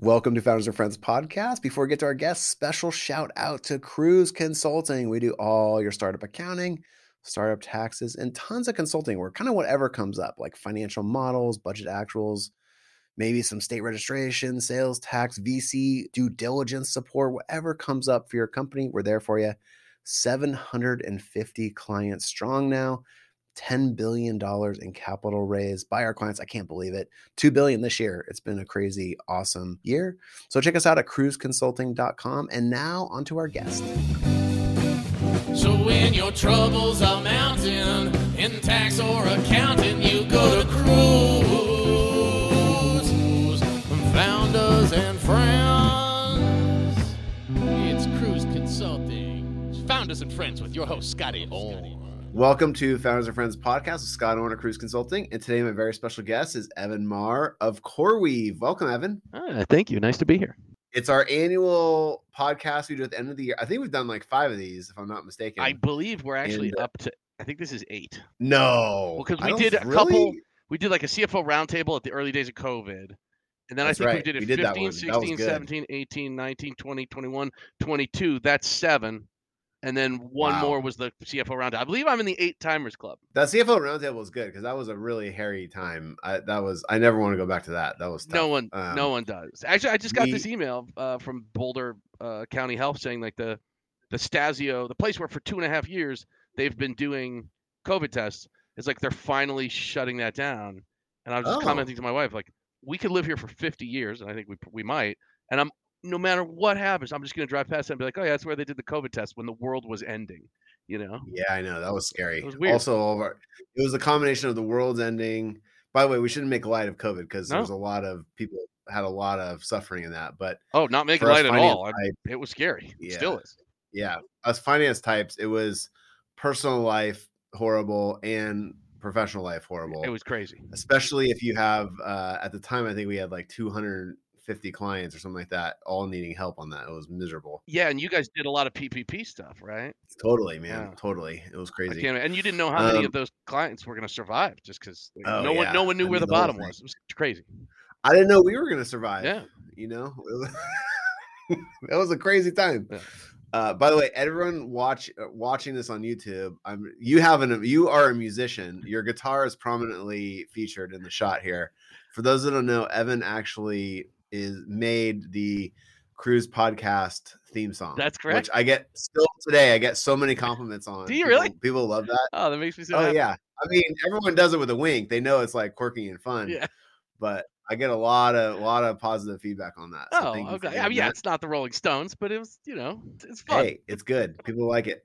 Welcome to Founders and Friends podcast. Before we get to our guests, special shout out to Kruze Consulting. We do all your startup accounting, startup taxes, and tons of consulting work, kind of whatever comes up, like financial models, budget actuals, maybe some state registration, sales tax, VC, due diligence support, whatever comes up for your company, we're there for you. 750 clients strong now. $10 billion in capital raised by our clients. I can't believe it. 2 billion this year. It's been a crazy, awesome year. So check us out at kruzeconsulting.com. And now onto our guest. So when your troubles are mounting in tax or accounting, you go to Kruze. Founders and friends. It's Kruze Consulting. Founders and friends with your host, Scott Orn. Welcome to Founders and Friends podcast with Scott Orner Kruze Consulting. And today, my very special guest is Evan Marr of CoreWeave. Welcome, Evan. Ah, thank you. Nice to be here. It's our annual podcast we do at the end of the year. I think we've done like five of these, if I'm not mistaken. I believe we're actually And, uh, up to. I think this is eight. no. Well, 'cause I we did a really- couple- We did like a CFO roundtable at the early days of COVID. And then That's I think right. we did it We did 15, one. 16, 17, 18, 19, 20, 21, 22. That's seven. And then one Wow. more was the CFO roundtable. I believe I'm in the eight timers club. That CFO roundtable was good because that was a really hairy time. I, that was. I never want to go back to that. That was tough. No one, Um, no one does. Actually, I just got we- this email uh, from Boulder uh, County Health saying like the the Stazio, the place where for two and a half years they've been doing COVID tests, is like they're finally shutting that down. And I was just Oh. commenting to my wife like, we could live here for 50 years, and I think we we might. And I'm no matter what happens, I'm just gonna drive past it and be like, oh yeah, that's where they did the COVID test when the world was ending. You know? Yeah, I know that was scary. It was weird. Also, all of our, it was a combination of the world's ending. By the way, we shouldn't make light of COVID because No. there's a lot of people had a lot of suffering in that. But Oh, not making light at all. I- type- it was scary. It Still Yeah. is. yeah, us finance types, it was personal life horrible and professional life horrible. It was crazy. especially if you have uh, at the time I think we had like 250 clients or something like that, all needing help on that. It was miserable. Yeah, and you guys did a lot of PPP stuff, right? Totally, man. Yeah. Totally, it was crazy. and you didn't know how many Um, of those clients were going to survive, just because Oh, no one, no one knew I where mean, the the bottom was. It was crazy. I didn't know we were going to survive. Yeah, you know, that was a crazy time. Yeah. Uh, by the way, everyone watch uh, watching this on YouTube, I'm you have an you are a musician. Your guitar is prominently featured in the shot here. For those that don't know, Evan actually is made the kruze podcast theme song. That's correct. Which I get still today. I get so many compliments on. Do you People- really? People love that. Oh, that makes me so oh happy. yeah. I mean, everyone does it with a wink. They know it's like quirky and fun. Yeah. But I get a lot of a lot of positive feedback on that. So Oh, thank you for okay. I mean, yeah, it's not the Rolling Stones, but it was, you know, it's- it's fun. Hey, it's good. People like it.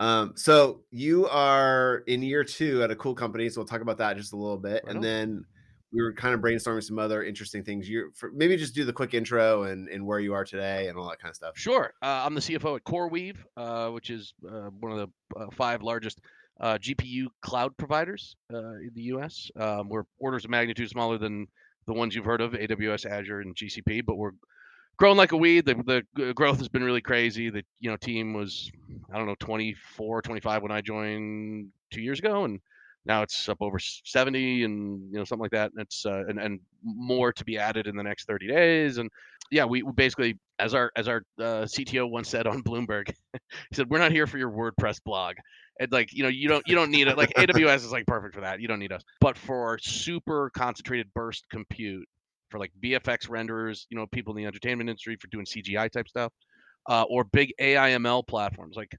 Um, so you are in year two at a cool company, so we'll talk about that just a little bit, Right and on. then we were kind of brainstorming some other interesting things. You maybe just do the quick intro and and where you are today and all that kind of stuff. Sure. Uh, I'm the CFO at CoreWeave, uh, which is uh, one of the uh, five largest uh, GPU cloud providers uh, in the U.S. Um, we're orders of magnitude smaller than the ones you've heard of, AWS, Azure, and GCP, but we're growing like a weed. The, the growth has been really crazy. The you know team was I don't know 24, 25 when I joined two years ago, and now it's up over 70 and you know something like that. And it's uh, and and more to be added in the next 30 days. And yeah, we, we basically as our as our uh, CTO once said on Bloomberg, he said we're not here for your WordPress blog. And like you know you don't you don't need it. Like AWS is like perfect for that. You don't need us. But for super concentrated burst compute for like VFX renderers, you know, people in the entertainment industry for doing CGI type stuff, uh, or big AIML platforms. Like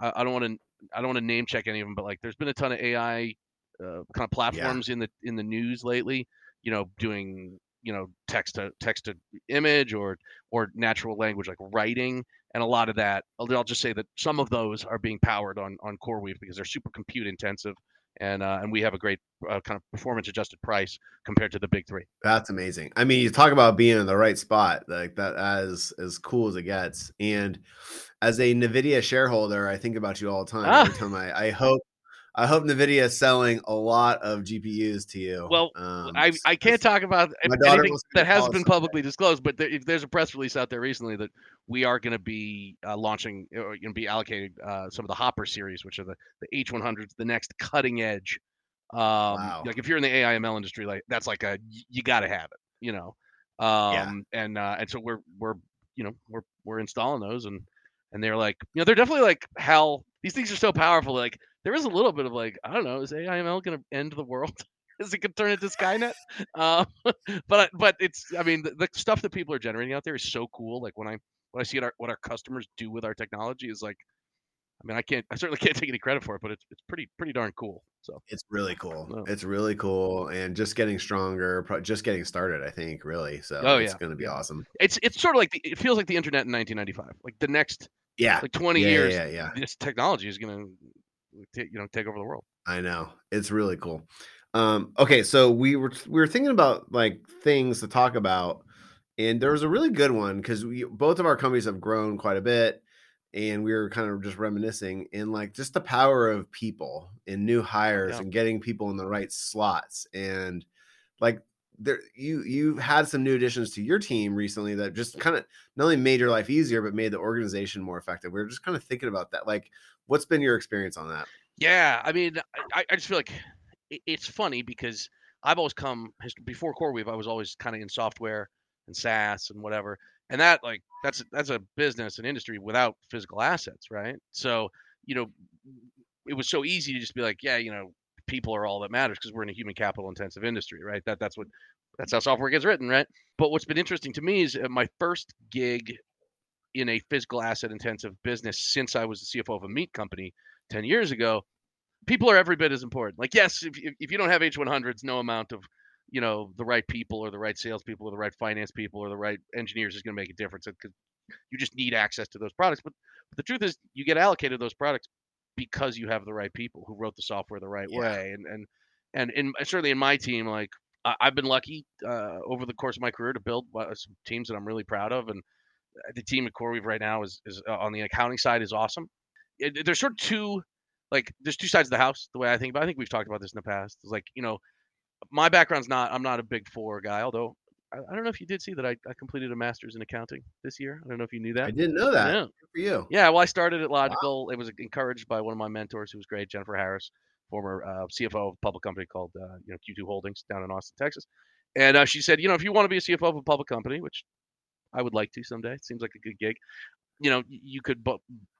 I, I don't want to I don't want to name check any of them, but like there's been a ton of AI uh, kind of platforms in the in the news lately. You know, doing you know text to text to image or or natural language like writing and a lot of that I'll, I'll just say that some of those are being powered on on CoreWeave because they're super compute intensive and uh, and we have a great uh, kind of performance adjusted price compared to the big three. That's amazing. I mean, you talk about being in the right spot, like that as as cool as it gets. And as a Nvidia shareholder, I think about you all the time. Ah. Every time I, I hope I hope Nvidia is selling a lot of GPUs to you. Well, um, I, I can't talk about anything that has been publicly disclosed, but there, if there's a press release out there recently that we are going to be uh, launching, or going to be allocating uh, some of the Hopper series, which are the, the H100s, the next cutting edge. Um, Wow. Like if you're in the AIML industry, like that's like a you got to have it, you know. Um, and uh, and so we're we're you know we're we're installing those and and they're like you know they're definitely like hell. These things are so powerful. Like there is a little bit of like I don't know is AIML going to end the world? is it going to turn into Skynet? Um, but but it's I mean the, the stuff that people are generating out there is so cool. Like when I when I see what our, what our customers do with our technology is like I mean, I can't, I certainly can't take any credit for it, but it's it's pretty pretty darn cool. So It's really cool. Oh. It's really cool, and just getting stronger, just getting started. I think really. So Oh, it's going to be awesome. it's it's sort of like the, it feels like the internet in 1995. Like the next Yeah. like 20 yeah, years, Yeah, yeah. this technology is gonna ta- you know take over the world. I know. It's really cool. Um, okay, so we were we were thinking about like things to talk about, and there was a really good one because we both of our companies have grown quite a bit, and we were kind of just reminiscing and like just the power of people and new hires Yeah. and getting people in the right slots and like there you you had some new additions to your team recently that just kind of not only made your life easier but made the organization more effective. We were just kind of thinking about that. Like, what's been your experience on that? Yeah, I mean, I, I just feel like it's funny because I've always come before CoreWeave. I was always kind of in software and SaaS and whatever, and that like that's that's a business and industry without physical assets, right? So you know, it was so easy to just be like, yeah, you know, people are all that matters because we're in a human capital intensive industry, right? That that's what that's how software gets written, right? But what's been interesting to me is uh, my first gig in a physical asset intensive business since I was the CFO of a meat company 10 years ago, people are every bit as important. Like, yes, if, if, you don't have H100s, no amount of, you know, the right people or the right salespeople or the right finance people or the right engineers is going to make a difference because you just need access to those products. But, but the truth is, you get allocated those products because you have the right people who wrote the software the right Yeah. way. And, and, and in, certainly in my team, like, I- I've been lucky uh, over the course of my career to build uh, some teams that I'm really proud of, and uh, the team at CoreWeave right now is is uh, on the accounting side is awesome. It, there's sort of two like there's two sides of the house the way I think about. it. I think we've talked about this in the past. It's like you know, my background's not I'm not a big four guy, although I, I don't know if you did see that I, I completed a master's in accounting this year. I don't know if you knew that. I didn't know that. Yeah. Good for you. Yeah, well, I started at Logical. It was encouraged by one of my mentors, who was great, Jennifer Harris, former uh, CFO of a public company called uh, you know Q2 Holdings down in Austin, Texas. And uh, she said, you know, if you want to be a CFO of a public company, which I would like to someday, it seems like a good gig. You know, you could,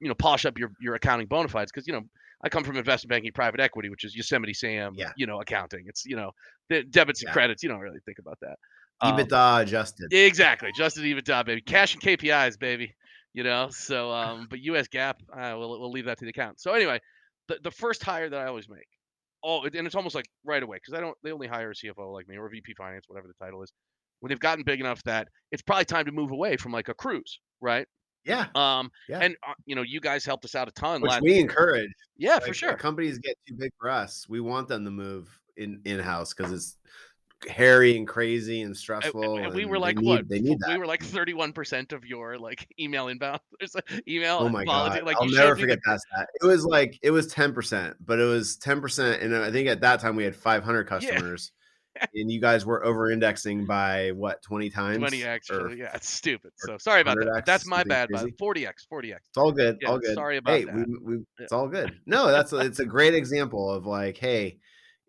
you know, polish up your your accounting bona fides because you know I come from investment banking, private equity, which is Yosemite Sam, Yeah. you know, accounting. It's you know, the debits and credits. You don't really think about that. Um, EBITDA adjusted. Exactly, just an EBITDA, baby. Cash and KPIs, baby. You know, so um, but U.S. GAAP, uh, we'll we'll leave that to the account. So anyway, the the first hire that I always make, oh, and it's almost like right away because I don't. They only hire a CFO like me or a VP finance, whatever the title is. When they've gotten big enough that it's probably time to move away from like a kruze, right? Yeah, Um, Yeah. and uh, you know, you guys helped us out a ton. which last, we encourage. yeah, Like, for sure. Companies get too big for us. We want them to move in in house because it's hairy and crazy and And- stressful. and, we were like need- what? They need We were like 31% of your like email inbound. There's email Oh my apology. god! Like I'll never me the- forget that. It was like it was ten percent, but it was ten percent, and I think at that time we had five hundred customers, and you guys were over indexing by what twenty times? 20x. Or- or- yeah, it's stupid. So sorry about that. That's my bad. crazy. But 40x, 40x. It's all good. Yeah, all good. sorry about hey, that. We, we, it's all good. No, that's a, it's a great example of like, hey,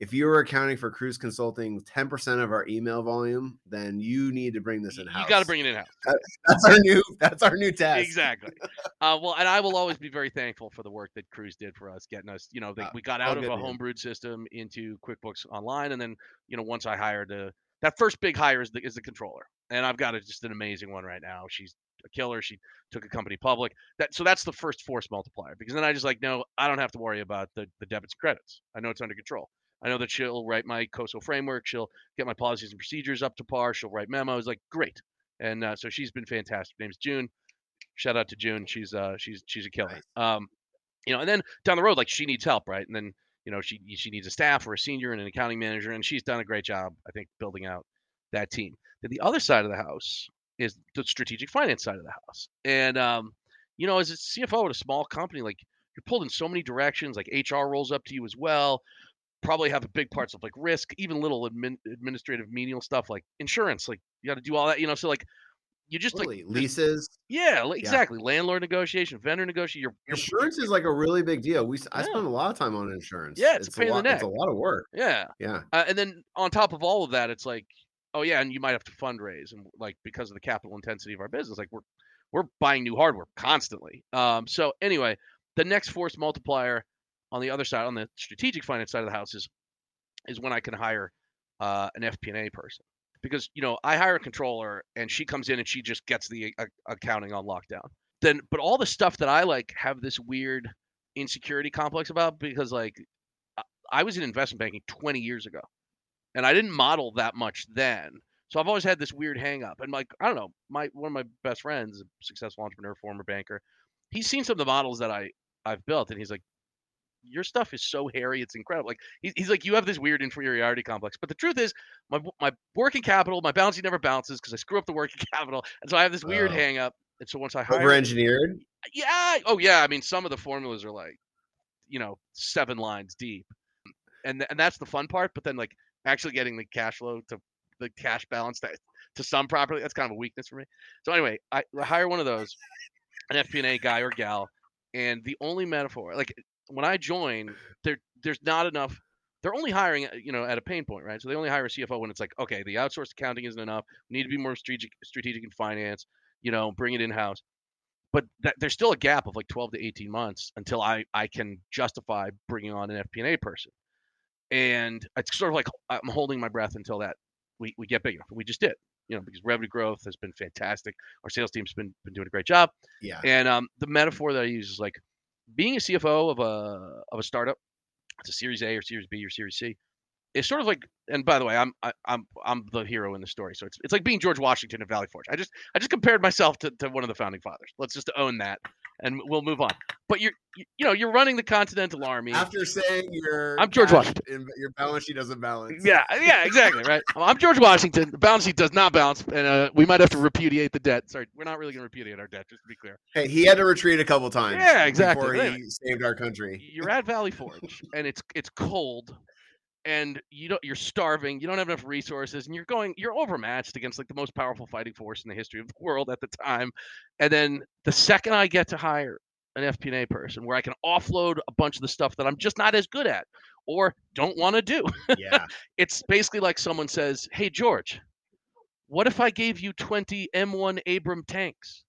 if you were accounting for Kruze Consulting ten percent of our email volume, then you need to bring this in house You got to bring it in house. That's our new. That's our new test. Exactly. uh, well, and I will always be very thankful for the work that Kruze did for us, getting us. You know, they, Uh, we got out of a homebrewed system into QuickBooks Online, and then you know, once I hired a that first big hire is the is the controller, and I've got a, just an amazing one right now. She's a killer. She took a company public. That so that's the first force multiplier because then I just like no, I don't have to worry about the the debits and credits. I know it's under control. I know that she'll write my COSO framework. She'll get my policies and procedures up to par. She'll write memos. Like great. And uh, so she's been fantastic. Her name's June. Shout out to June. She's uh she's she's a killer. Um, you know, and then down the road, like she needs help, right? And then you know she she needs a staff or a senior and an accounting manager, and she's done a great job, I think, building out that team. Then the other side of the house is the strategic finance side of the house, and um, you know, as a CFO at a small company, like you're pulled in so many directions. Like HR rolls up to you as well. Probably have a big parts of like risk, even little admin, administrative menial stuff like insurance. Like you got to do all that, you know. So like you just like leases. yeah, exactly. Landlord negotiation, vendor negotiation. You're Insurance is like a really big deal. We I Yeah. spend a lot of time on insurance. Yeah, it's a pain in the lot, It's a lot of work. yeah. Yeah. Uh, and then on top of all of that, it's like oh yeah, and you might have to fundraise and like because of the capital intensity of our business, like we're we're buying new hardware constantly. Um, so anyway, the next force multiplier on the other side, on the strategic finance side of the house, is is when I can hire uh, an FP&A person because you know I hire a controller and she comes in and she just gets the accounting on lockdown. Then, but all the stuff that I like have this weird insecurity complex about because like I was in investment banking 20 years ago, and I didn't model that much then. So I've always had this weird hang up. And like, I don't know, my one of my best friends, a successful entrepreneur, former banker, he's seen some of the models that I I've built, and he's like, your stuff is so hairy, it's incredible. Like he's, he's like, you have this weird inferiority complex. But the truth is, my my working capital, my balance sheet never bounces because I screw up the working capital, and so I have this weird Oh. hang up. And so once I hire, Over engineered. yeah, oh yeah, I mean some of the formulas are like, you know, seven lines deep, and th- and that's the fun part. But then like actually getting the cash flow to the cash balance to to sum properly, that's kind of a weakness for me. So anyway, I, I hire one of those, an FP&A guy or gal, and the only metaphor, like when I join, there there's not enough. They're only hiring, uh, you know, at a pain point, right? So they only hire a CFO when it's like, okay, the outsourced accounting isn't enough. We need to be more strategic, strategic in finance. You know, bring it in house. But that, there's still a gap of like 12 to 18 months until I I can justify bringing on an FP&A person. And it's sort of like I'm holding my breath until that we, we get big enough. We just did, you know, because revenue growth has been fantastic. Our sales team's been been doing a great job. Yeah. And um, the metaphor that I use is like being a CFO of a of a startup. It's a Series A or Series B or Series C. It's sort of like, and by the way, I'm I, I'm I'm the hero in the story. So it's it's like being George Washington at Valley Forge. I just I just compared myself to, to one of the founding fathers. Let's just own that, and we'll move on. But you're you, you know you're running the Continental Army. After saying your I'm George Washington. in- your balance sheet doesn't balance. Yeah, yeah, exactly, right. I'm George Washington. The balance sheet does not bounce, and uh, we might have to repudiate the debt. Sorry, we're not really going to repudiate our debt, just to be clear. Hey, he had to retreat a couple times. Yeah, exactly. Before he anyway. saved our country. You're at Valley Forge, and it's it's cold, and you don't you're starving. You don't have enough resources, and you're going you're overmatched against like the most powerful fighting force in the history of the world at the time. And then the second I get to hire an FP&A person, where I can offload a bunch of the stuff that I'm just not as good at or don't want to do, Yeah. it's basically like someone says, "Hey George, what if I gave you 20 M1 Abram tanks?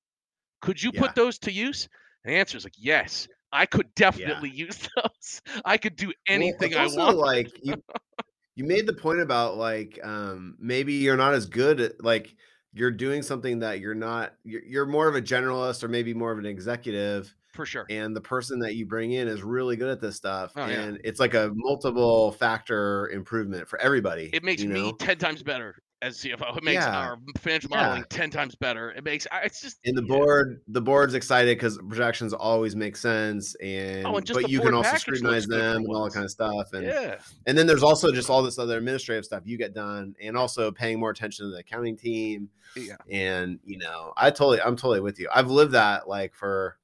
Could you Yeah. put those to use?" And the answer is like, "Yes, I could definitely use those. I could do Well, anything it's I want." Like you, you made the point about like um maybe you're not as good at like you're doing something that you're not. You're, you're more of a generalist or maybe more of an executive, For sure. and the person that you bring in is really good at this stuff, Oh, yeah. and it's like a multiple factor improvement for everybody. It makes me know? 10 times better as CFO. It makes Yeah. our financial Yeah. modeling 10 times better. It makes it's just And the yeah. board, the board's excited because projections always make sense, and, Oh, and but you can also scrutinize looks good for them and all that kind of stuff. And Yeah. and then there's also just all this other administrative stuff you get done, and also paying more attention to the accounting team. Yeah. And you know, I totally, I'm totally with you. I've lived that like for,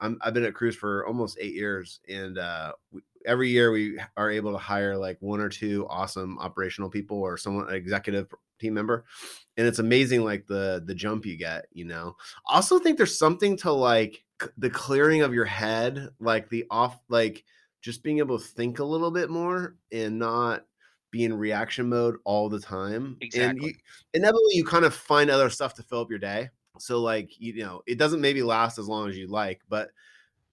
I'm, I've been at Kruze for almost eight years, and uh, we, every year we are able to hire like one or two awesome operational people or someone, an executive team member, and it's amazing like the the jump you get. You know, I also think there's something to like c- the clearing of your head, like the off, like just being able to think a little bit more and not be in reaction mode all the time. And Exactly. you, inevitably, you kind of find other stuff to fill up your day. So, like, you know, it doesn't maybe last as long as you'd like, but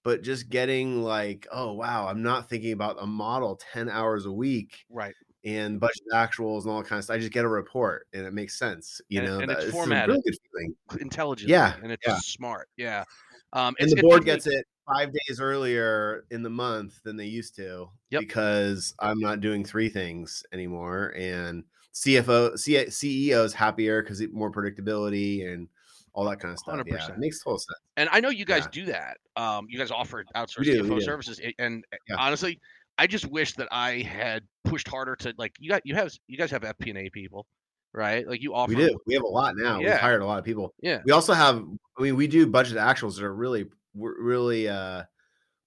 but just getting like, oh wow, I'm not thinking about a model 10 hours a week Right. and budget actuals and all that kind of stuff. I just get a report and it makes sense. You And- know, and that- it's formatted. really good feeling. Intelligently. Yeah, And it's yeah. smart. Yeah. Um and the board gets it five days earlier in the month than they used to Yep. because I'm not doing three things anymore. And CFO, C- CEO is happier because more predictability and all that kind of stuff. 100%. it makes total sense. And I know you guys Yeah. do that. Um, you guys offer outsourced do, CFO services, and uh, Yeah. honestly, I just wish that I had pushed harder to like you got you have you guys have FP&A people, right? Like you offer. We do. We have a lot now. Yeah. We've hired a lot of people. Yeah. We also have. I mean, we do budget actuals that are really, really uh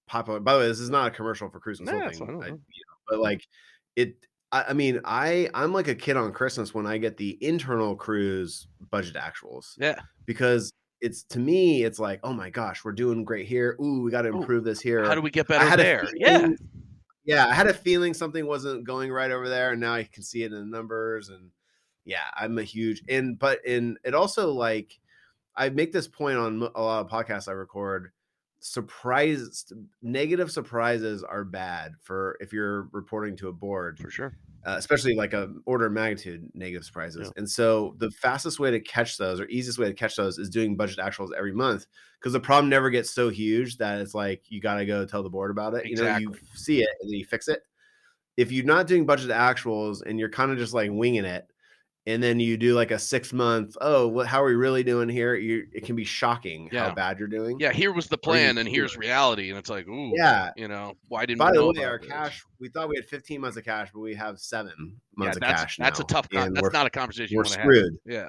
popular. By the way, this is not a commercial for Kruze Consulting. fine, I don't I- know. you know, but like it. I, I mean, I I'm like a kid on Christmas when I get the internal kruze budget actuals Yeah. because it's to me it's like oh my gosh we're doing great here. Ooh, we got to Ooh, improve this here. How do we get better there? Yeah. yeah, I had a feeling something wasn't going right over there, and now I can see it in the numbers. And Yeah, I'm a huge and but in it also like I make this point on a lot of podcasts I record. Surprise, negative surprises are bad for if you're reporting to a board for sure. Uh, especially like a order of magnitude negative surprises. Yeah. And so the fastest way to catch those or easiest way to catch those is doing budget actuals every month because the problem never gets so huge that it's like you got to go tell the board about it. Exactly. You know, you see it and then you fix it. If you're not doing budget actuals and you're kind of just like winging it, and then you do like a six month oh what how are we really doing here you, it can be shocking yeah. how bad you're doing yeah here was the plan and here's reality and it's like ooh yeah you know why didn't by the way our this? cash we thought we had 15 months of cash but we have seven months yeah, of cash that's now, a tough con- that's not a conversation we're screwed have. yeah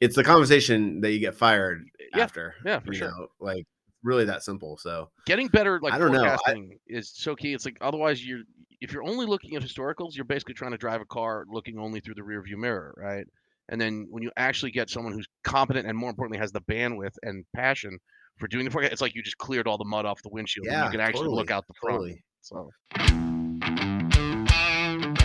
it's the conversation that you get fired yeah. after yeah for sure know, like really that simple so getting better like I don't forecasting know. I, is so key it's like otherwise you're if you're only looking at historicals you're basically trying to drive a car looking only through the rearview mirror right and then when you actually get someone who's competent and more importantly has the bandwidth and passion for doing the forecast, it's like you just cleared all the mud off the windshield. Yeah, and you can actually totally, look out the front. Totally. So.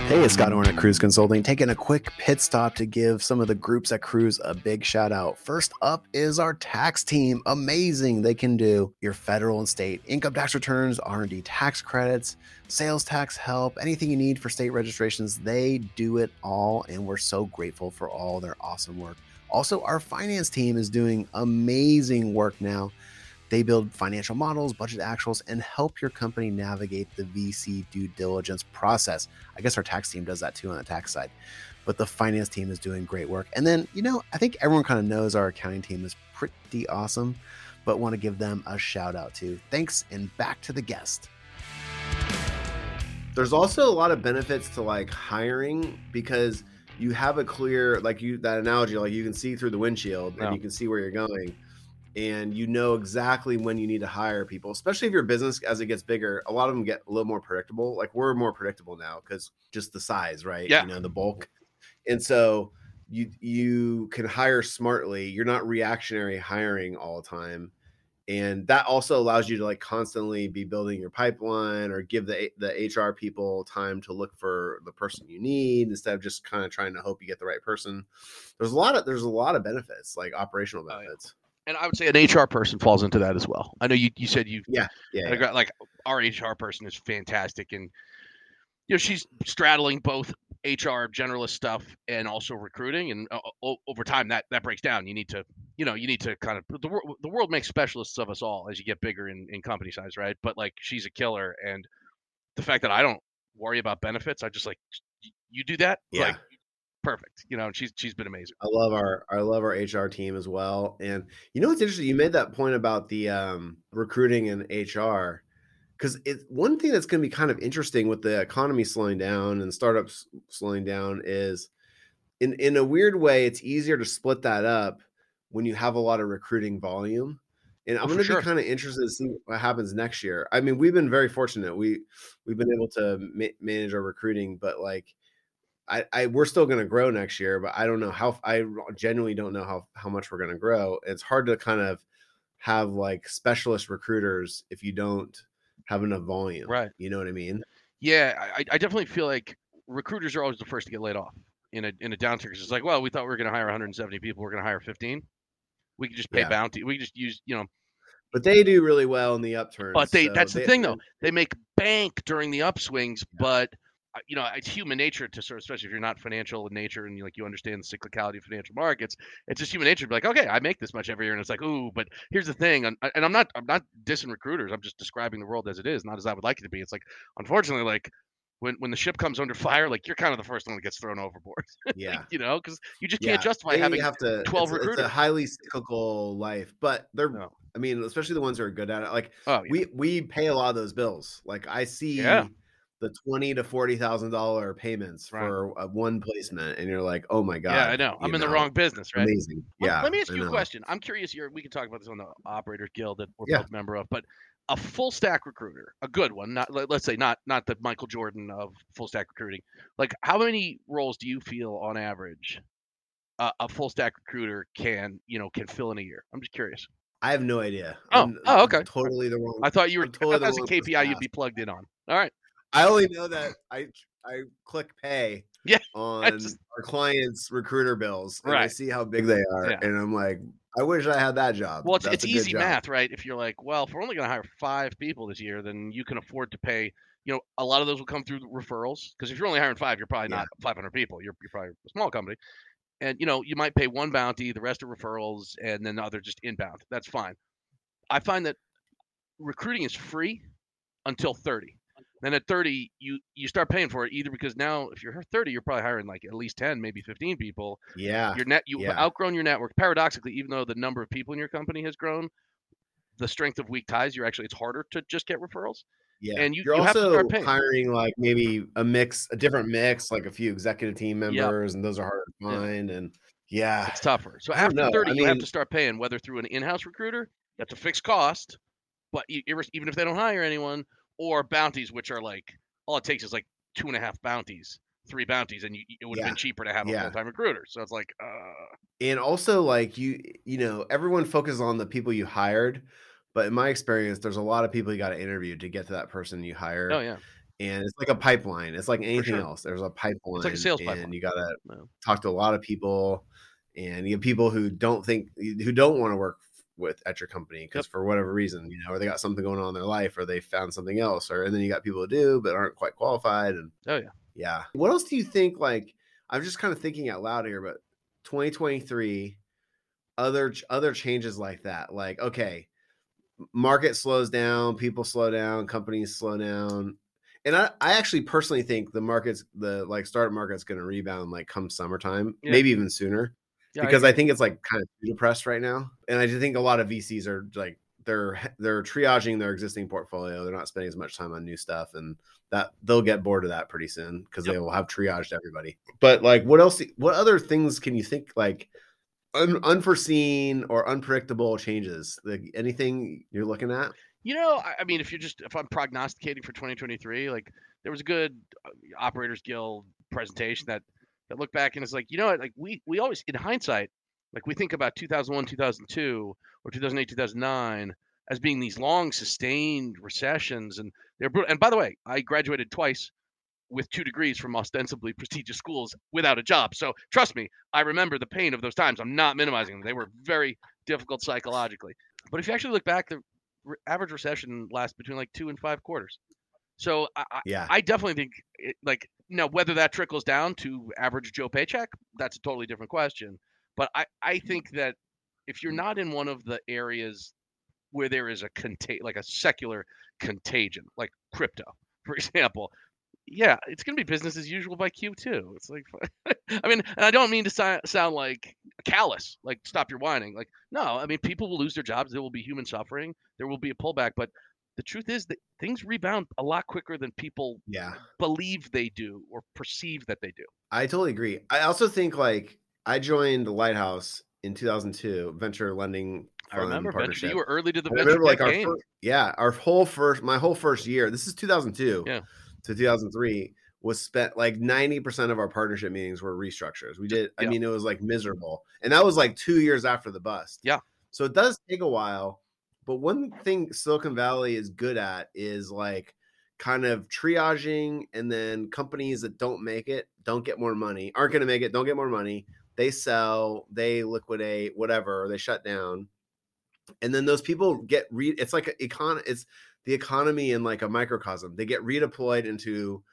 Hey, it's Scott Orn at Kruze Consulting, taking a quick pit stop to give some of the groups at Kruze a big shout out. First up is our tax team. Amazing. They can do your federal and state income tax returns, R&D tax credits, sales tax help, anything you need for state registrations. They do it all, and we're so grateful for all their awesome work. Also, our finance team is doing amazing work now they build financial models, budget actuals, and help your company navigate the VC due diligence process. I guess our tax team does that too on the tax side, but the finance team is doing great work. And then, you know, I think everyone kind of knows our accounting team is pretty awesome, but want to give them a shout out too. Thanks, and back to the guest. There's also a lot of benefits to like hiring because you have a clear, like you, that analogy, like you can see through the windshield and you can see where you're going and you know exactly when you need to hire people especially if your business as it gets bigger a lot of them get a little more predictable like we're more predictable now because just the size right? Yeah. You know the bulk. And so you you can hire smartly. You're not reactionary hiring all the time. And that also allows you to like constantly be building your pipeline or give the the HR people time to look for the person you need instead of just kind of trying to hope you get the right person. There's a lot of there's a lot of benefits like operational benefits. Oh, yeah and I would say an HR person falls into that as well. I know you, you said you yeah yeah, yeah. like our HR person is fantastic and you know she's straddling both HR generalist stuff and also recruiting and uh, over time that that breaks down. You need to you know you need to kind of the world the world makes specialists of us all as you get bigger in in company size, right? But like she's a killer and the fact that I don't worry about benefits, I just like you do that yeah. like perfect. You know, she's she's been amazing. I love our I love our HR team as well. And you know what's interesting? You made that point about the um, recruiting and HR because it's one thing that's going to be kind of interesting with the economy slowing down and startups slowing down is in in a weird way it's easier to split that up when you have a lot of recruiting volume and i'm oh, going to sure. be kind of interested to see what happens next year i mean we've been very fortunate we we've been able to ma- manage our recruiting but like I, I we're still going to grow next year, but I don't know how. I genuinely don't know how how much we're going to grow. It's hard to kind of have like specialist recruiters if you don't have enough volume. Right. You know what I mean? Yeah, I, I definitely feel like recruiters are always the first to get laid off in a in a downturn. It's like, well, we thought we were going to hire 170 people. We're going to hire 15. We could just pay yeah. bounty. We just use you know. But they do really well in the upturn. But they so they, the thing though. They make bank during the upswings, yeah. but you know, it's human nature to sort of, especially if you're not financial in nature and you like you understand the cyclicality of financial markets. It's just human nature to be like, okay, I make this much every year, and it's like, ooh, but here's the thing, and, and I'm not, I'm not dissing recruiters. I'm just describing the world as it is, not as I would like it to be. It's like, unfortunately, like when when the ship comes under fire, like you're kind of the first one that gets thrown overboard. Yeah, you know, because you just can't justify they having have to, 12 it's, recruiters. It's a highly cyclical life, but they're. No. I mean, especially the ones who are good at it. Like oh, yeah. we we pay a lot of those bills. Like I see. Yeah the twenty to forty thousand dollar payments right. for one placement, and you're like, oh my god. Yeah, I know. I'm in the wrong business, right? Amazing. Yeah. Let, me ask you a question. I'm curious. Here, we can talk about this on the Operators Guild that we're yeah. both member of, but a full stack recruiter, a good one, not let's say not not the Michael Jordan of full stack recruiting. Like, how many roles do you feel on average uh, a full stack recruiter can you know can fill in a year? I'm just curious. I have no idea. Oh, I'm, oh, okay. I'm totally the wrong. I thought you were totally as a KPI you'd be plugged in on. All right. I only know that I I click pay Yeah, on just- our clients' recruiter bills, and I see how big they are, Yeah. and I'm like, I wish I had that job. Well, it's, That's it's easy job. math, right? If you're like, well, if we're only going to hire five people this year, then you can afford to pay. You know, a lot of those will come through referrals because if you're only hiring five, you're probably Yeah. not 500 people. You're, you're probably a small company, and you know you might pay one bounty, the rest are referrals, and then the other just inbound. That's fine. I find that recruiting is free until 30. Then at 30, you you start paying for it either because now if you're 30, you're probably hiring like at least 10, maybe 15 people, Yeah, your net you've yeah. outgrown your network paradoxically even though the number of people in your company has grown the strength of weak ties you're actually it's harder to just get referrals yeah. and you- You're you have to also hiring like maybe a mix, a different mix, like a few executive team Yep. members, and those are hard to Yeah. find. And yeah, it's tougher so after 30 I you have to start paying whether through an in-house recruiter that's a fixed cost but even if they don't hire anyone or bounties which are like all it takes is like two and a half bounties three bounties and you, it would have Yeah. been cheaper to have a Yeah. full-time recruiter so it's like uh and also like you you know everyone focuses on the people you hired but in my experience there's a lot of people you got to interview to get to that person you hire oh yeah and it's like a pipeline it's like anything sure. else there's a pipeline It's like sales and pipeline. you got to Yeah. talk to a lot of people and you have people who don't think who don't want to work with at your company because Yep. for whatever reason you know or they got something going on in their life or they found something else or and then you got people who do but aren't quite qualified and oh yeah yeah. What else do you think? Like, I'm just kind of thinking out loud here, but 2023, other other changes like that. Like, okay, market slows down, people slow down, companies slow down, and I, I actually personally think the market's the like startup market's going to rebound like come summertime, Yeah. maybe even sooner yeah because I, agree. think it's like kind of depressed right now, and I do think a lot of VCs are like they're they're triaging their existing portfolio. They're not spending as much time on new stuff, and that they'll get bored of that pretty soon because Yep. they will have triaged everybody. But like, what else? What other things can you think like un, unforeseen or unpredictable changes? Like anything you're looking at? You know, I, I mean, if you're just if I'm prognosticating for 2023, like there was a good uh, Operators Guild presentation that that look back and it's like, you know, what, like we we always in hindsight, like we think about 2001, 2002, or 2008, 2009 as being these long sustained recessions, and they're brutal. And by the way, I graduated twice with two degrees from ostensibly prestigious schools without a job. So trust me, I remember the pain of those times. I'm not minimizing them. They were very difficult psychologically. But if you actually look back, the re- average recession lasts between like two and five quarters. So I, I, Yeah, I definitely think it, like now whether that trickles down to average Joe paycheck, that's a totally different question. But I, I mm-hmm. think that if you're not in one of the areas where there is a contag like a secular contagion, like crypto, for example, yeah, it's gonna be business as usual by Q2. It's like, I mean, and I don't mean to sound like callous, like stop your whining. Like, no, I mean, people will lose their jobs. There will be human suffering. There will be a pullback, but the truth is that things rebound a lot quicker than people yeah. believe they do or perceive that they do. I totally agree. I also think like I joined the Lighthouse in 2002, venture lending. I remember venture. You were early to the I venture remember like our game. first, yeah, our whole first, my whole first year. This is 2002 Yeah. to 2003 was spent like 90% of our partnership meetings were restructures. We did, I Yeah. mean, it was like miserable. And that was like two years after the bust. Yeah. So it does take a while. But one thing Silicon Valley is good at is like kind of triaging and then companies that don't make it, don't get more money, aren't going to make it, don't get more money. They sell, they liquidate, whatever, they shut down. And then those people get re it's like a econ it's the economy in like a microcosm. They get redeployed into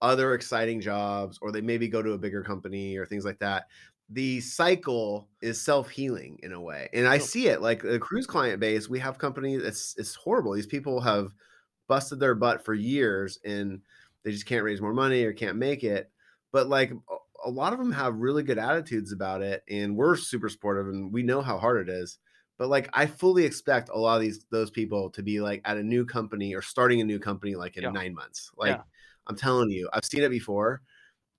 other exciting jobs or they maybe go to a bigger company or things like that. The cycle is self-healing in a way. And I see it like the kruze client base, we have companies it's it's horrible. These people have busted their butt for years and they just can't raise more money or can't make it. But like a- lot of them have really good attitudes about it and we're super supportive and we know how hard it is. But like I fully expect a lot of these those people to be like at a new company or starting a new company like in Yeah. 9 months. Like Yeah. I'm telling you, I've seen it before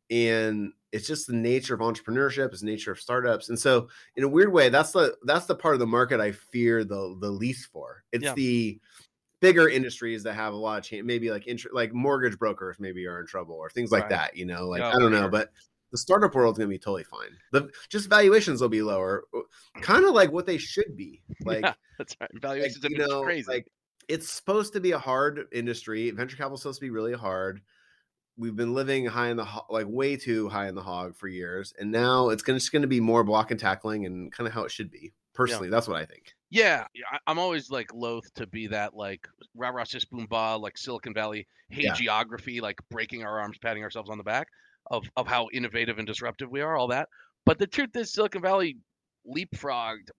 and it's just the nature of entrepreneurship, it's the nature of startups. And so in a weird way, that's the that's the part of the market I fear the the least for. It's Yeah. the bigger industries that have a lot of change, maybe like int- like mortgage brokers maybe are in trouble or things like Right. that, you know, like Yeah, I don't know, sure. but the startup world's gonna be totally fine. The just valuations will be lower, kind of like what they should be. Like, yeah, that's right. like, Valuations have you know, crazy. like it's supposed to be a hard industry. Venture capital is supposed to be really hard. We've been living high in the ho- like way too high in the hog for years, and now it's gonna just gonna be more block and tackling and kind of how it should be. Personally, that's what I think. Yeah, I'm always like loath to be that like rah rah sis boom ba like Silicon Valley Yeah. hagiography, like breaking our arms, patting ourselves on the back of of how innovative and disruptive we are, all that. But the truth is, Silicon Valley leapfrogged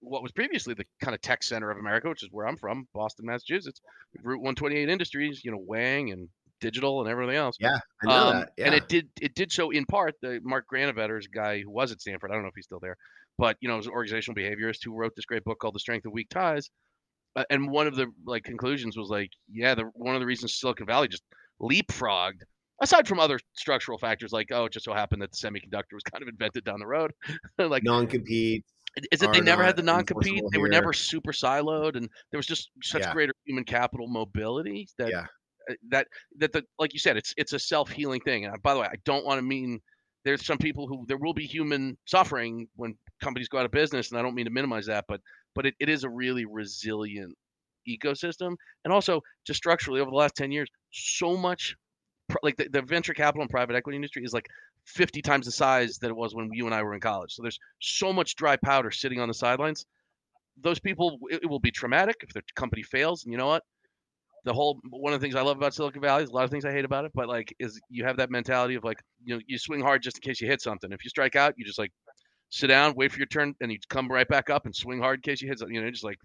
what was previously the kind of tech center of America, which is where I'm from, Boston, Massachusetts. Route 128 Industries, you know, Wang and digital and everything else. Yeah, I know Um, that. Yeah, And it did it did so in part. The Mark Granovetter is a guy who was at Stanford. I don't know if he's still there, but you know, was an organizational behaviorist who wrote this great book called The Strength of Weak Ties. Uh, and one of the like conclusions was like, yeah, the one of the reasons Silicon Valley just leapfrogged, aside from other structural factors like, oh, it just so happened that the semiconductor was kind of invented down the road, like non-compete. is that they never had the non-compete they were here. never super siloed and there was just such Yeah. greater human capital mobility that Yeah. Uh, that that the like you said it's it's a self-healing thing and uh, by the way i don't want to mean there's some people who there will be human suffering when companies go out of business and i don't mean to minimize that but but it, it is a really resilient ecosystem and also just structurally over the last 10 years so much like the, the venture capital and private equity industry is like 50 times the size that it was when you and I were in college. So there's so much dry powder sitting on the sidelines. Those people, it, it will be traumatic if the company fails. And you know what? The whole one of the things I love about Silicon Valley is a lot of things I hate about it, but like is you have that mentality of like you know you swing hard just in case you hit something. If you strike out, you just like sit down, wait for your turn, and you come right back up and swing hard in case you hit something. You know, just like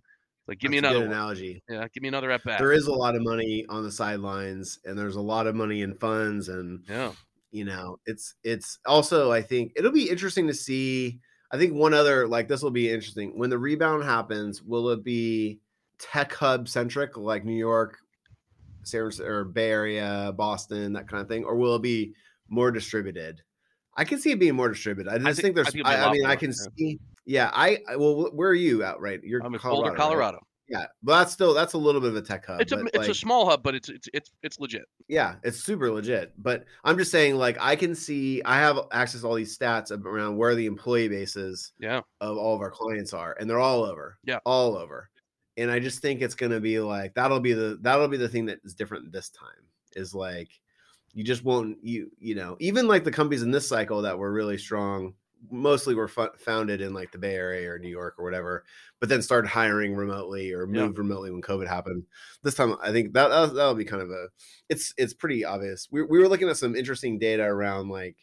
like give me That's a another analogy. Yeah, give me another at bat. There is a lot of money on the sidelines, and there's a lot of money in funds, and Yeah, you know it's it's also i think it'll be interesting to see i think one other like this will be interesting when the rebound happens will it be tech hub centric like new york San Francisco, or bay area boston that kind of thing or will it be more distributed i can see it being more distributed i just think- think, I think it'll be a I, I mean i can yeah. see yeah i I- well where are you at right you're I'm in colorado, Boulder, right? Colorado. yeah but that's still that's a little bit of a tech hub It's a it's a small hub, but it's it's it's it's legit. yeah, it's super legit. But I'm just saying, like, I can see, I have access to all these stats around where the employee bases Yeah. of all of our clients are, and they're all over. Yeah. all over. And I just think it's gonna be like that'll be the that'll be the thing that is different this time. Is like you just won't you you know even like the companies in this cycle that were really strong mostly were fu- founded in like the bay area or new york or whatever but then started hiring remotely or Yeah. moved remotely when covid happened this time i think that that'll, that'll be kind of a it's it's pretty obvious we, we were looking at some interesting data around like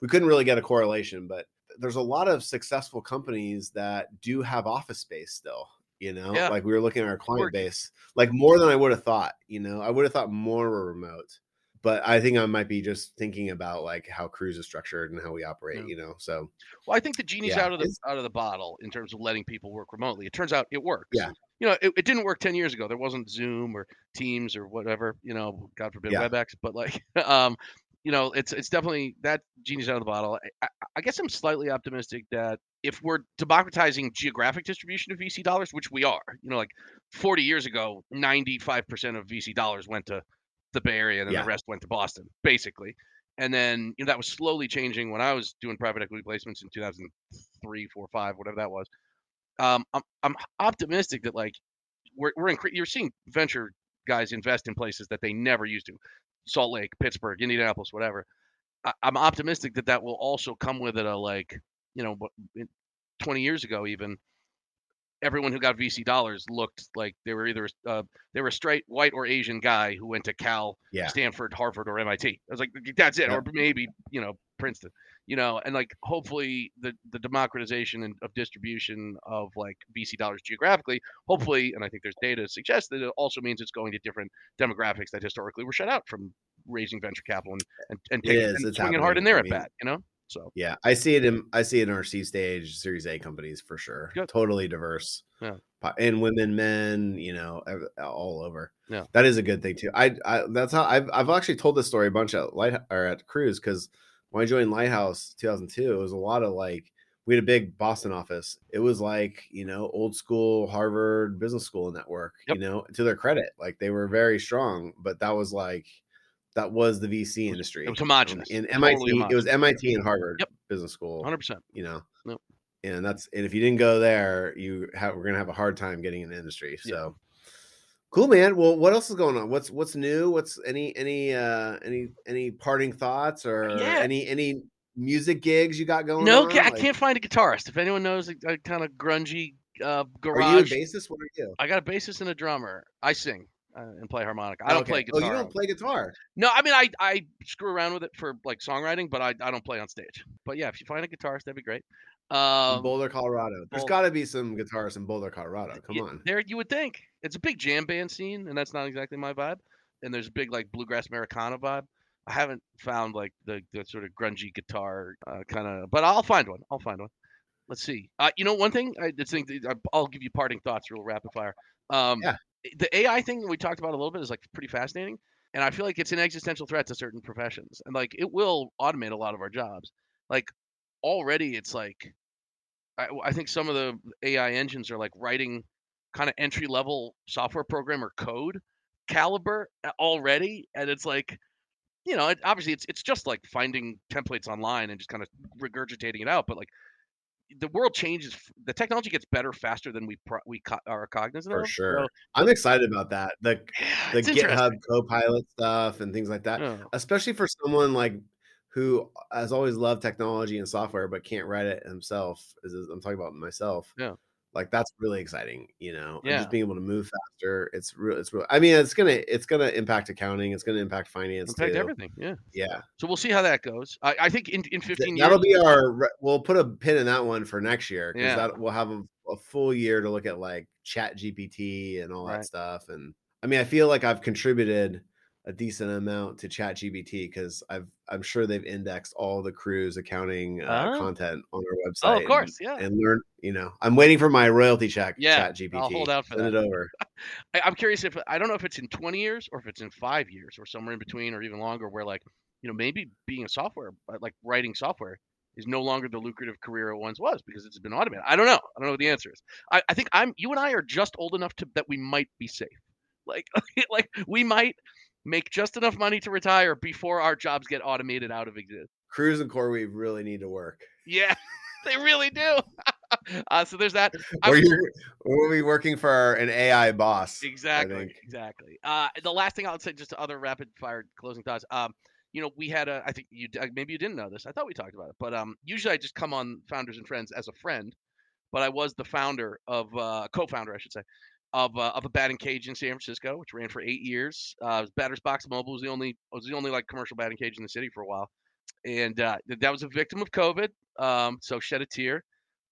we couldn't really get a correlation but there's a lot of successful companies that do have office space still you know Yeah. like we were looking at our client base like more than i would have thought you know i would have thought more were remote but i think i might be just thinking about like how kruze is structured and how we operate Yeah. you know so Well, I think the genie's Yeah, out of the out of the bottle in terms of letting people work remotely. It turns out it works. Yeah. You know, it, it didn't work ten years ago. There wasn't Zoom or Teams or whatever. You know, God forbid. WebEx. But like, um, you know, it's it's definitely that genie's out of the bottle. I, I, I guess I'm slightly optimistic that if we're democratizing geographic distribution of VC dollars, which we are, you know, like 40 years ago, 95% of VC dollars went to the Bay Area and then Yeah. the rest went to Boston, basically. And then you know that was slowly changing when I was doing private equity placements in 2003, four, five, whatever that was. Um, I'm I'm optimistic that like we're we're incre- you're seeing venture guys invest in places that they never used to, Salt Lake, Pittsburgh, Indianapolis, whatever. I, I'm optimistic that that will also come with it a like you know 20 years ago even everyone who got VC dollars looked like they were either uh, they were a straight white or Asian guy who went to Cal, Yeah. Stanford, Harvard, or MIT. I was like, that's it, Yeah. or maybe you know Princeton, you know, and like hopefully the the democratization and of distribution of like VC dollars geographically, hopefully, and I think there's data to suggest that it also means it's going to different demographics that historically were shut out from raising venture capital and and, and, taking, is, and swinging hard in happening. there I at mean, bat, you know. So Yeah, I see it in I see it in our C stage Series A companies for sure. Good. Totally diverse. Yeah. And women, men, you know, all over. Yeah. that is a good thing too. I, I that's how I've I've actually told this story a bunch at light or at Kruze because when I joined Lighthouse 2002, it was a lot of like we had a big Boston office. It was like you know old school Harvard Business School network. Yep. You know, to their credit, like they were very strong, but that was like that was the VC industry. it was homogenous. In Totally MIT, it was MIT and Harvard Yep. Business School. 100. percent You know, Yep. and that's and if you didn't go there, you have we're gonna have a hard time getting in the industry. Yeah. So, Cool, man. Well, what else is going on? What's what's new? What's any any uh any any parting thoughts or Yeah. any any music gigs you got going No, on? I Like, can't find a guitarist. If anyone knows a, a kind of grungy uh, Are you a garage, bassist? What are you? I got a bassist and a drummer. I sing uh, and play harmonica. I don't Okay. play guitar. Oh, you don't play guitar. No, I mean I I screw around with it for like songwriting, but I, I don't play on stage. But yeah, if you find a guitarist, that'd be great. Um, Boulder, Colorado. There's got to be some guitarists in Boulder, Colorado. Come on. there you would think it's a big jam band scene, and that's not exactly my vibe. And there's a big like bluegrass Americana vibe. I haven't found like the, the sort of grungy guitar uh, kind of, but I'll find one. I'll find one. Let's see. Uh, you know, one thing I think I'll give you parting thoughts, real rapid fire. Um, Yeah. The AI thing we talked about a little bit is like pretty fascinating, and I feel like it's an existential threat to certain professions, and like it will automate a lot of our jobs. Like already, it's like I, I think some of the AI engines are like writing kind of entry level software programmer code caliber already, and it's like you know, it, obviously it's it's just like finding templates online and just kind of regurgitating it out. But like the world changes, the technology gets better faster than we pro- we co- are cognizant For of. sure. So, I'm excited about that. The yeah, the. GitHub Copilot stuff and things like that. Yeah. Especially for someone like who has always loved technology and software but can't write it himself. Is I'm talking about myself. Yeah. Like that's really exciting, you know. and Yeah. just being able to move faster. It's real. It's real. I mean, it's gonna it's gonna impact accounting. It's gonna impact finance Impact too. everything. Yeah. Yeah, So we'll see how that goes. I, I think in, in Th- 15 years. that'll be our. We'll put a pin in that one for next year because Yeah. that we'll have a, a full year to look at like Chat GPT and all Right. that stuff. And I mean, I feel like I've contributed a decent amount to Chat GPT because I've I'm sure they've indexed all the Kruze accounting uh, Oh. content on our website. Oh, of and- course. Yeah. And, learn, you know, I'm waiting for my royalty check. Yeah, Chat GPT. I'll hold out for Send that. it over. I, I'm curious if I don't know if it's in 20 years or if it's in five years or somewhere in between or even longer, where like you know maybe being a software uh, like writing software is no longer the lucrative career it once was because it's been automated. I don't know. I don't know what the answer is. I, I think I'm you and I are just old enough to that we might be safe. Like like we might make just enough money to retire before our jobs get automated out of existence. Kruze and CoreWeave really need to work. Yeah, they really do. uh, so there's that. Or we'll be working for an AI boss. Exactly. Exactly. Uh, the last thing I'll say, just other rapid fire closing thoughts. Um, you know, we had a. I think you maybe you didn't know this. I thought we talked about it, but um, usually I just come on Founders and Friends as a friend, but I was the founder of uh, co-founder, I should say, of uh, of a batting cage in San Francisco, which ran for eight years. Uh, Batters Box Mobile was the only was the only like commercial batting cage in the city for a while, and uh, that was a victim of COVID. Um, so shed a tear,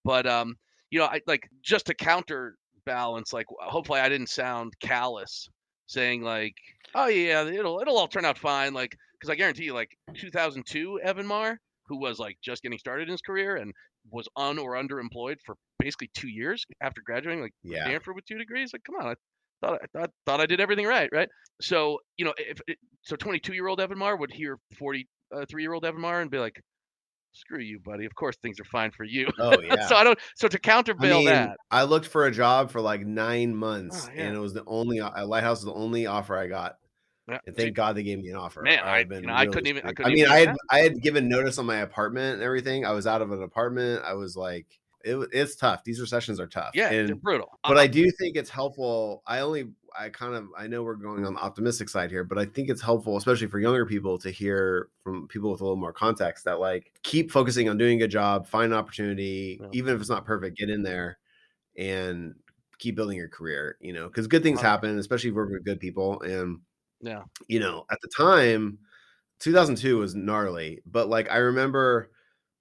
but um, you know, I like just to counterbalance, like hopefully I didn't sound callous saying like, oh yeah, it'll it'll all turn out fine, like because I guarantee you, like 2002 Evan Marr, who was like just getting started in his career and was un or underemployed for basically two years after graduating, like Yeah. Stanford with two degrees. Like, come on, I thought I thought, thought I did everything right, right? So you know, if it, so, 22 year old Evan Marr would hear 43 year old Evan Marr and be like, screw you, buddy. Of course things are fine for you. Oh yeah. so I don't. So to I counterbail mean, that, I looked for a job for like nine months, Oh, yeah. and it was the only uh, Lighthouse was the only offer I got. Yeah, And thank God they gave me an offer. Man, I- I've been you know, I couldn't even- I couldn't mean, even I had I had given notice on my apartment and everything. I was out of an apartment. I was like, it, it's tough. These recessions are tough. yeah, they're brutal. but I do think it's helpful. I only, I kind of, I know we're going on the optimistic side here, but I think it's helpful, especially for younger people, to hear from people with a little more context that like keep focusing on doing a good job, find an opportunity, Yeah. even if it's not perfect, get in there and keep building your career. You know, because good things happen, especially if work with good people. And yeah, you know, at the time, 2002 was gnarly, but like I remember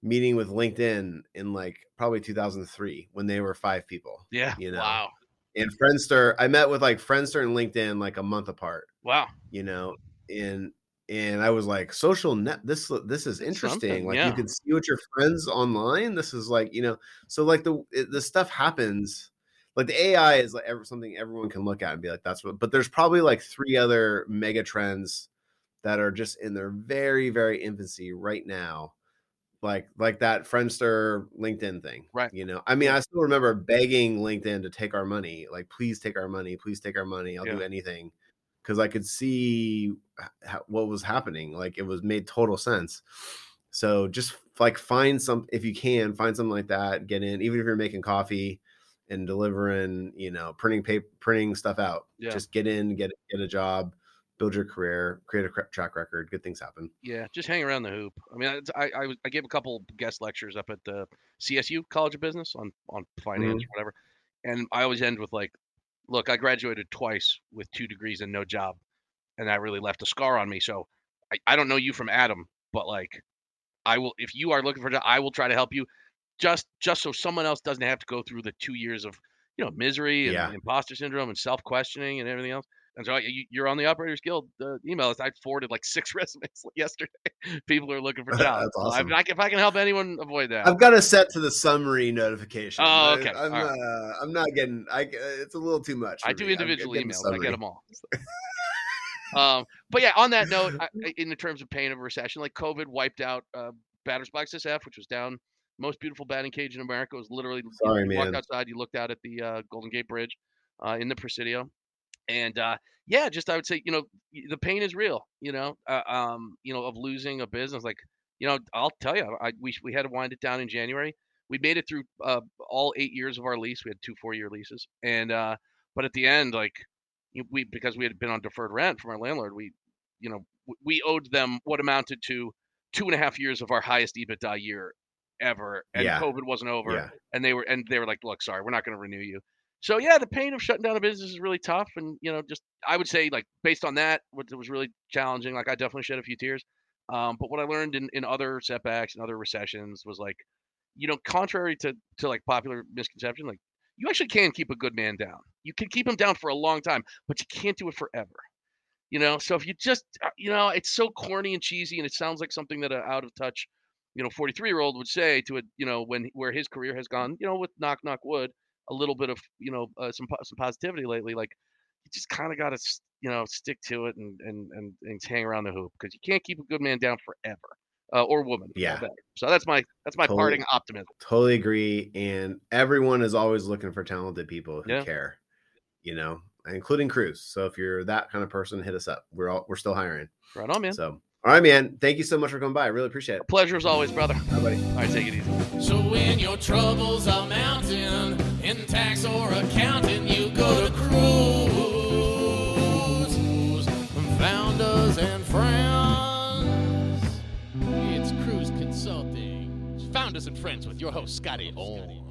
meeting with LinkedIn in like probably 2003 when they were five people. yeah. You know, wow, And Friendster, I met with like Friendster and LinkedIn like a month apart, wow. you know, and and I was like, social net, this this is interesting. something, Like yeah. you can see what your friends online. This is like, you know, so like the the stuff happens. Like the AI is like something everyone can look at and be like, that's what. But there's probably like three other mega trends that are just in their very very infancy right now. Like like that friendster linkedin thing Right. you know? I mean i still remember begging linkedin to take our money like please take our money please take our money i'll do anything. Because i could see h- h- what was happening like it was made total sense. So just like find some if you can find something like that get in even if you're making coffee and delivering, you know, printing paper, printing stuff out. Yeah. Just get in, get get a job, build your career, create a track record. Good things happen. Yeah, just hang around the hoop. I mean, I I, I gave a couple guest lectures up at the CSU College of Business on on finance mm-hmm. or whatever, and I always end with like, "Look, I graduated twice with two degrees and no job, and that really left a scar on me. So I, I don't know you from Adam, but like, I will if you are looking for a job, I will try to help you, just just so someone else doesn't have to go through the two years of you know misery and Yeah. imposter syndrome and self questioning and everything else." And so you, you're on the Operators Guild uh, email. I forwarded like six resumes yesterday. People are looking for jobs. That's So I- I, if I can help anyone avoid that, I've got it set to the summary notification. Oh, I- okay. I'm, All uh, I'm not getting. I, it's a little too much. I do me. Individual emails. I get them all. um, but yeah, on that note, I, I- in the terms of pain of a recession, like COVID wiped out uh, batters box SF, which was down. Most beautiful batting cage in America was literally Sorry, you walked outside, you looked out at the uh, Golden Gate Bridge uh, in the Presidio, and uh, yeah, just I would say you know the pain is real. You know, uh, um, you know of losing a business. Like you know, I'll tell you, I, we we had to wind it down in January. We made it through uh, all eight years of our lease. We had two four-year leases, and uh, but at the end, like we because we had been on deferred rent from our landlord, we you know we owed them what amounted to two and a half years of our highest EBITDA year ever, and Yeah. COVID wasn't over, Yeah. and they were and they were like, look, sorry, we're not going to renew you. So yeah, the pain of shutting down a business is really tough, and you know, just I would say like based on that, what was really challenging. Like I definitely shed a few tears. Um, but what I learned in, in other setbacks and other recessions was like, you know, contrary to to like popular misconception, like you actually can keep a good man down. You can keep him down for a long time, but you can't do it forever. You know, so if you just, uh, you know, it's so corny and cheesy, and it sounds like something that a out of touch, you know, 43 year old would say to a, you know, when where his career has gone, you know, with knock knock wood, a little bit of, you know, uh, some some positivity lately. Like, you just kind of got to, you know, stick to it and and and, and hang around the hoop because you can't keep a good man down forever, uh, or woman. Yeah. So that's my that's my Totally. parting optimism. Totally agree. And everyone is always looking for talented people who Yeah. care, you know, including Kruze. So if you're that kind of person, hit us up. We're all we're still hiring. Right on, man. So all right, man. Thank you so much for coming by. I really appreciate it. Pleasure as always, brother. Bye, buddy. All right, take it easy. So when your troubles are mounting in tax or accounting, you go to Kruze. Founders and friends. It's Kruze Consulting. Founders and friends with your host, Scotty Orn.